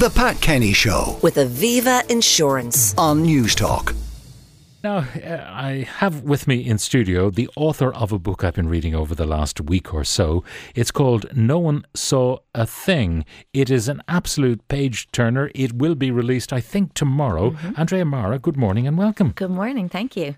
The Pat Kenny Show with Aviva Insurance. on Newstalk. Now, uh, I have with me in studio the author of a book I've been reading over the last week or so. It's called No One Saw a Thing. It is an absolute page turner. It will be released, I think, tomorrow. Andrea Mara, good morning and welcome. Good morning. Thank you.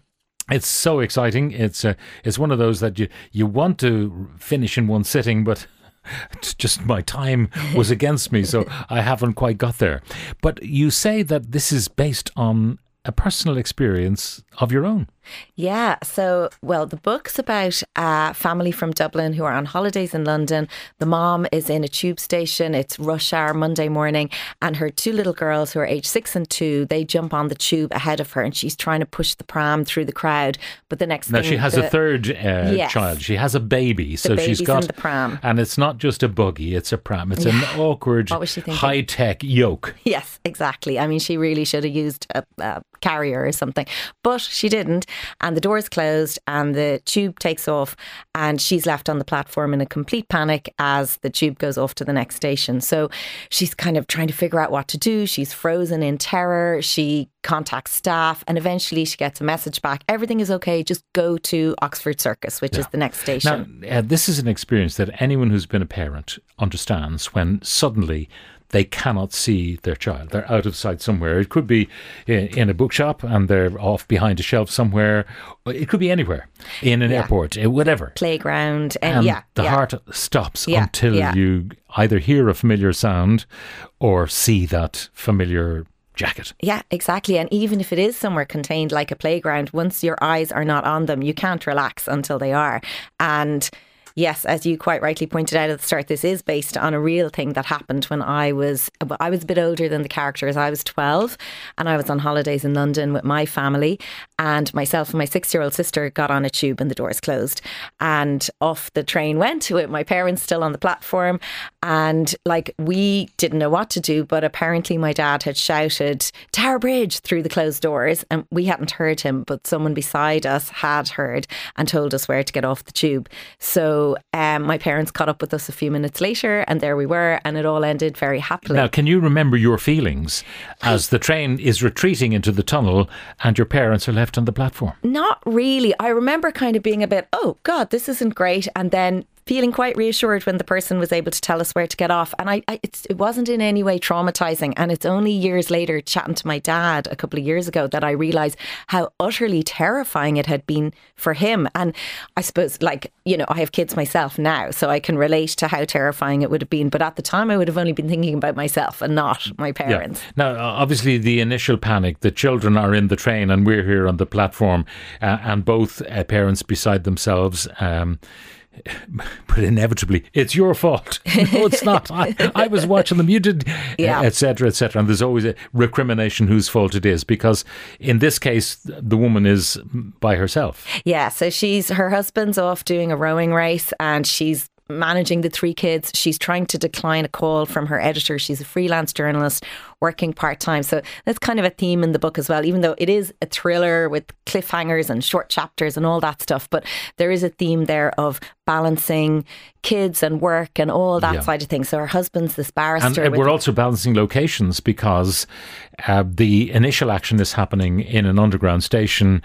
It's so exciting. It's uh, it's one of those that you, you want to finish in one sitting, but it's just my time was against me, so I haven't quite got there. But you say that this is based on a personal experience of your own. Yeah. So, well, the book's about a family from Dublin who are on holidays in London. The mom is in a tube station. It's rush hour Monday morning, and her two little girls, who are age six and two, they jump on the tube ahead of her, and she's trying to push the pram through the crowd. But the next Now thing, she has the- a third uh, Yes. child. She has a baby, so she's got the pram. and it's not just a buggy; it's a pram. It's an awkward, What was she thinking? high tech yoke. Yes, exactly. I mean, she really should have used a, a carrier or something, but she didn't. And the door is closed, and the tube takes off, and she's left on the platform in a complete panic as the tube goes off to the next station. So she's kind of trying to figure out what to do. She's frozen in terror. She contacts staff, and eventually she gets a message back everything is okay, just go to Oxford Circus, which is the next station. Now, uh, this is an experience that anyone who's been a parent understands when suddenly they cannot see their child. They're out of sight somewhere. It could be in, a bookshop and they're off behind a shelf somewhere. It could be anywhere, in an Yeah. airport, uh, whatever. Playground, and, And yeah, the yeah. heart stops Yeah, until you either hear a familiar sound or see that familiar jacket. Yeah, exactly. And even if it is somewhere contained like a playground, once your eyes are not on them, you can't relax until they are. And yes, as you quite rightly pointed out at the start, this is based on a real thing that happened when I was I was a bit older than the characters. I was 12 and I was on holidays in London with my family. And myself and my 6-year-old sister got on a tube and the doors closed. And off the train went with my parents still on the platform. And like we didn't know what to do but apparently my dad had shouted Tower Bridge through the closed doors. And we hadn't heard him but someone beside us had heard and told us where to get off the tube. So um, my parents caught up with us a few minutes later and there we were and it all ended very happily Now, can you remember your feelings as the train is retreating into the tunnel and your parents are left on the platform? Not really. I remember kind of being a bit, oh God, this isn't great, and then feeling quite reassured when the person was able to tell us where to get off. And I, I it's, it wasn't in any way traumatizing. And it's only years later, chatting to my dad a couple of years ago, that I realized how utterly terrifying it had been for him. And I suppose, like you know, I have kids myself now, so I can relate to how terrifying it would have been. But at the time, I would have only been thinking about myself and not my parents. Now, uh, obviously, the initial panic, the children are in the train and we're here on the platform, uh, and both uh, parents beside themselves. Um, but inevitably, it's your fault. no, it's not. I, I was watching them. You did, Yeah. etc., etc. And there's always a recrimination whose fault it is, because in this case, the woman is by herself. Yeah, so she's her husband's off doing a rowing race and she's managing the three kids. She's trying to decline a call from her editor. She's a freelance journalist working part time. So that's kind of a theme in the book as well, even though it is a thriller with cliffhangers and short chapters and all that stuff. But there is a theme there of balancing kids and work and all that Yeah. side of things. So her husband's this barrister. And with we're also balancing locations because uh, the initial action is happening in an underground station,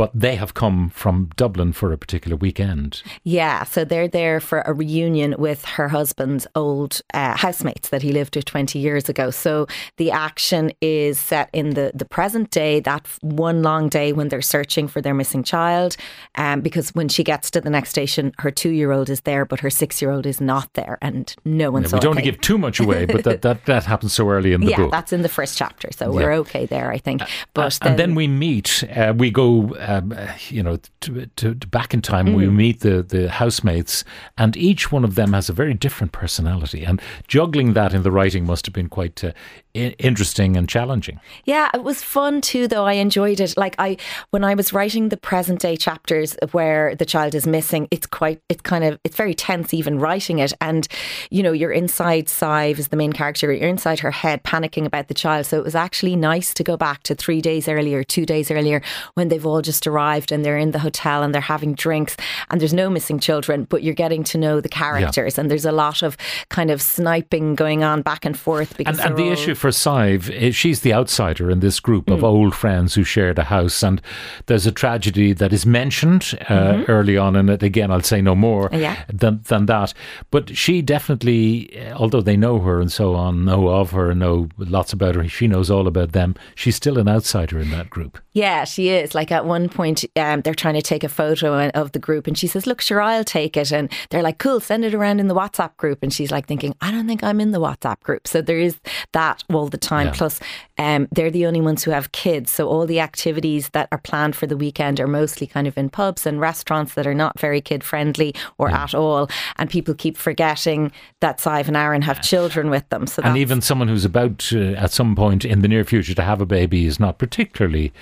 but they have come from Dublin for a particular weekend. Yeah, so they're there for a reunion with her husband's old uh, housemates that he lived with 20 years ago. So the action is set in the, the present day, that one long day when they're searching for their missing child. Um, because when she gets to the next station, her two year old is there, but her six year old is not there, and no one Now, saw we don't want to give too much away, but that, that, that happens so early in the yeah, book. that's in the first chapter, so we're Yeah. okay there, I think. But and then we meet. Uh, we go, um, uh, you know, to, to, to back in time. Mm. We meet the the housemates, and each one of them has a very different personality. And juggling that in the writing must have been quite uh, interesting and challenging. Yeah, it was fun too though. I enjoyed it. Like I when I was writing the present day chapters where the child is missing, it's quite it's kind of it's very tense even writing it and you know, you're inside Sive is the main character, you're inside her head panicking about the child. So it was actually nice to go back to 3 days earlier, 2 days earlier when they've all just arrived and they're in the hotel and they're having drinks and there's no missing children, but you're getting to know the characters and there's a lot of kind of sniping going on back and forth. Because And, and the issue for Sive, she's the outsider in this group Hmm. of old friends who shared a house, and there's a tragedy that is mentioned uh, early on in it. Again, I'll say no more Mm-hmm. Yeah. than than that. But she definitely, uh, although they know her and so on, know of her, know lots about her. She knows all about them. She's still an outsider in that group. Yeah, she is. Like at one point, um, they're trying to take a photo of the group, and she says, "Look, sure, I'll take it." And they're like, "Cool, send it around in the WhatsApp group." And she's like thinking, "I don't think I'm in the WhatsApp group." So there is that all the time. Yeah. Plus, um, they're the only ones who have kids, so all the activities that are planned for the weekend are mostly kind of in pubs and restaurants that are not very kid friendly or at all. And people keep forgetting that Sive and Aaron have children with them. So And even someone who's about to, at some point in the near future to have a baby is not particularly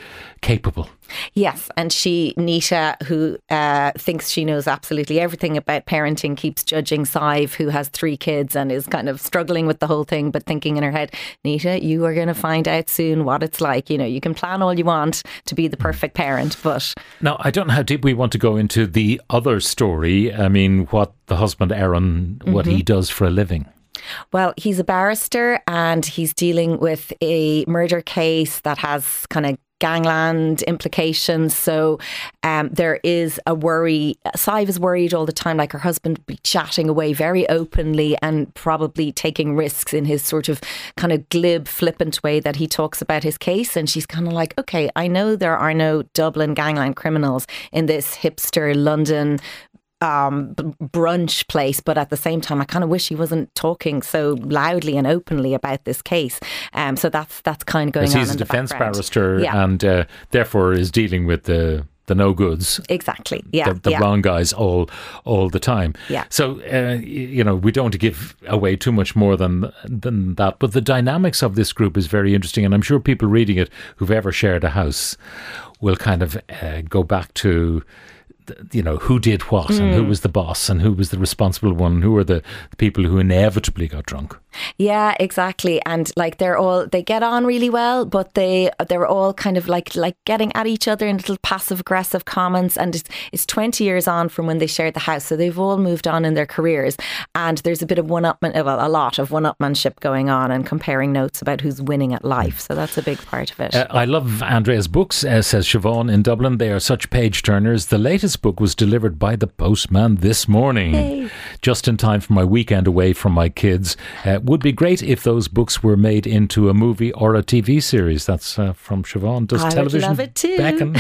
capable. Yes, and she, Nita, who uh, thinks she knows absolutely everything about parenting, keeps judging Sive, who has three kids and is kind of struggling with the whole thing, but thinking in her head, Nita, you are going to find out soon what it's like. You know, you can plan all you want to be the perfect parent, but Now, I don't know how deep we want to go into the other story. I mean, what the husband, Aaron, what Mm-hmm. he does for a living. Well, he's a barrister and he's dealing with a murder case that has kind of gangland implications. So um, there is a worry. Sive is worried all the time, like her husband be chatting away very openly and probably taking risks in his sort of kind of glib, flippant way that he talks about his case. And she's kind of like, okay, I know there are no Dublin gangland criminals in this hipster London um, brunch place, but at the same time, I kind of wish he wasn't talking so loudly and openly about this case. Um, so that's that's kind of going Because on he's a defence barrister Yeah. and uh, therefore is dealing with the the no goods. Exactly. Yeah. the, the yeah. wrong guys all all the time. Yeah. So uh, you know we don't want to give away too much more than than that. But the dynamics of this group is very interesting, and I'm sure people reading it who've ever shared a house will kind of uh, go back to. You know who did what, and Hmm. who was the boss, and who was the responsible one. Who were the, the people who inevitably got drunk? Yeah, exactly. And like they're all they get on really well, but they they're all kind of like like getting at each other in little passive aggressive comments. And it's it's twenty years on from when they shared the house, so they've all moved on in their careers. And there's a bit of one upman, well, a lot of one upmanship going on, and comparing notes about who's winning at life. So that's a big part of it. Uh, I love Andrea's books, uh, says Siobhan in Dublin. They are such page turners. The latest book was delivered by the postman this morning, just in time for my weekend away from my kids. Uh, would be great if those books were made into a movie or a TV series. That's uh, from Siobhan. Does I would television love it too. beckon?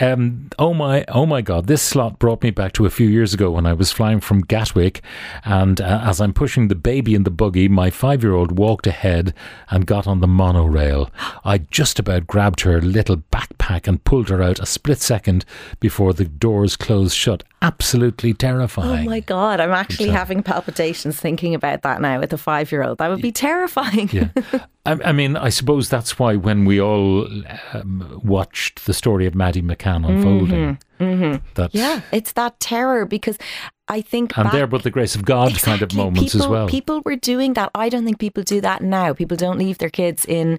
um, oh my, oh my God! This slot brought me back to a few years ago when I was flying from Gatwick, and uh, as I'm pushing the baby in the buggy, my five-year-old walked ahead and got on the monorail. I just about grabbed her little backpack and pulled her out a split second before the doors closed shut. Absolutely terrifying. Oh my god! I'm actually having palpitations thinking about that now with a five year old. That would be terrifying. Yeah. I, I mean, I suppose that's why when we all um, watched the story of Maddie McCann unfolding, that Mm-hmm. Yeah, it's that terror because I think and back, there but the grace of God kind of Exactly. moments people, as well. People were doing that. I don't think people do that now. People don't leave their kids in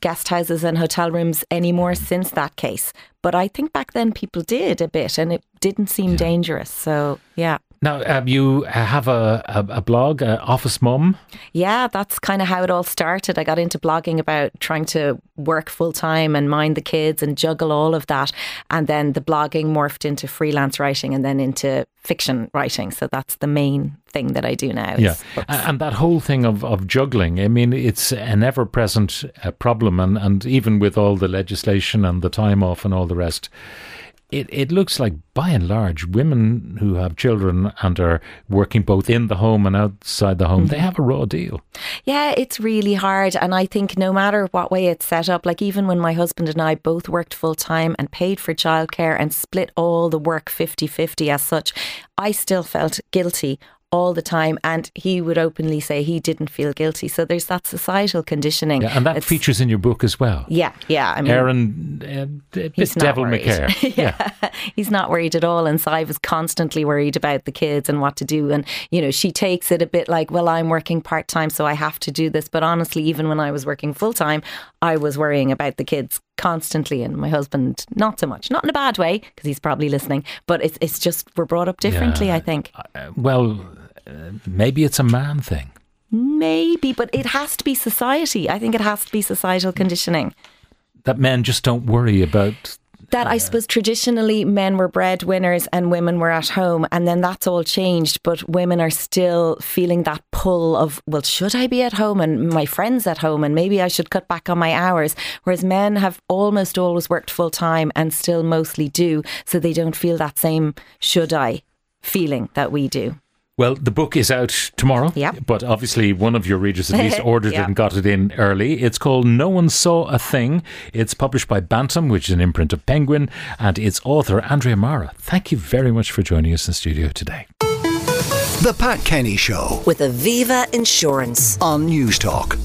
guest houses and hotel rooms anymore since that case. But I think back then people did a bit, and it didn't seem dangerous. So yeah. Now, um, you have a, a, a blog, uh, Office Mum. Yeah, that's kind of how it all started. I got into blogging about trying to work full time and mind the kids and juggle all of that. And then the blogging morphed into freelance writing and then into fiction writing. So that's the main thing that I do now. Yeah. books. And that whole thing of, of juggling, I mean, it's an ever present uh, problem. And, and even with all the legislation and the time off and all the rest, it, it looks like by and large, women who have children and are working both in the home and outside the home, Mm-hmm. they have a raw deal. Yeah, it's really hard. And I think no matter what way it's set up, like even when my husband and I both worked full time and paid for childcare and split all the work 50 50 as such, I still felt guilty all the time. And he would openly say he didn't feel guilty. So there's that societal conditioning. Yeah, and that It's- features in your book as well. Yeah, yeah. I mean, Aaron, uh, a bit He's not devil worried. McCare. yeah. he's not worried at all. And Sai was constantly worried about the kids and what to do. And, you know, she takes it a bit like, well, I'm working part time, so I have to do this. But honestly, even when I was working full time, I was worrying about the kids constantly, and my husband not so much. Not in a bad way because he's probably listening, but it's it's just we're brought up differently. Yeah. I think Uh, well, maybe it's a man thing. maybe, but it has to be society. I think it has to be societal conditioning. That men just don't worry about. that I uh, suppose traditionally men were breadwinners and women were at home, and then that's all changed. But women are still feeling that pull of, well, should I be at home and my friends at home, and maybe I should cut back on my hours. Whereas men have almost always worked full time and still mostly do, so they don't feel that same should I feeling that we do. Well, the book is out tomorrow. Yep. But obviously, one of your readers at least ordered Yeah. it and got it in early. It's called No One Saw a Thing. It's published by Bantam, which is an imprint of Penguin, and its author, Andrea Mara. Thank you very much for joining us in studio today. The Pat Kenny Show with Aviva Insurance. on Newstalk.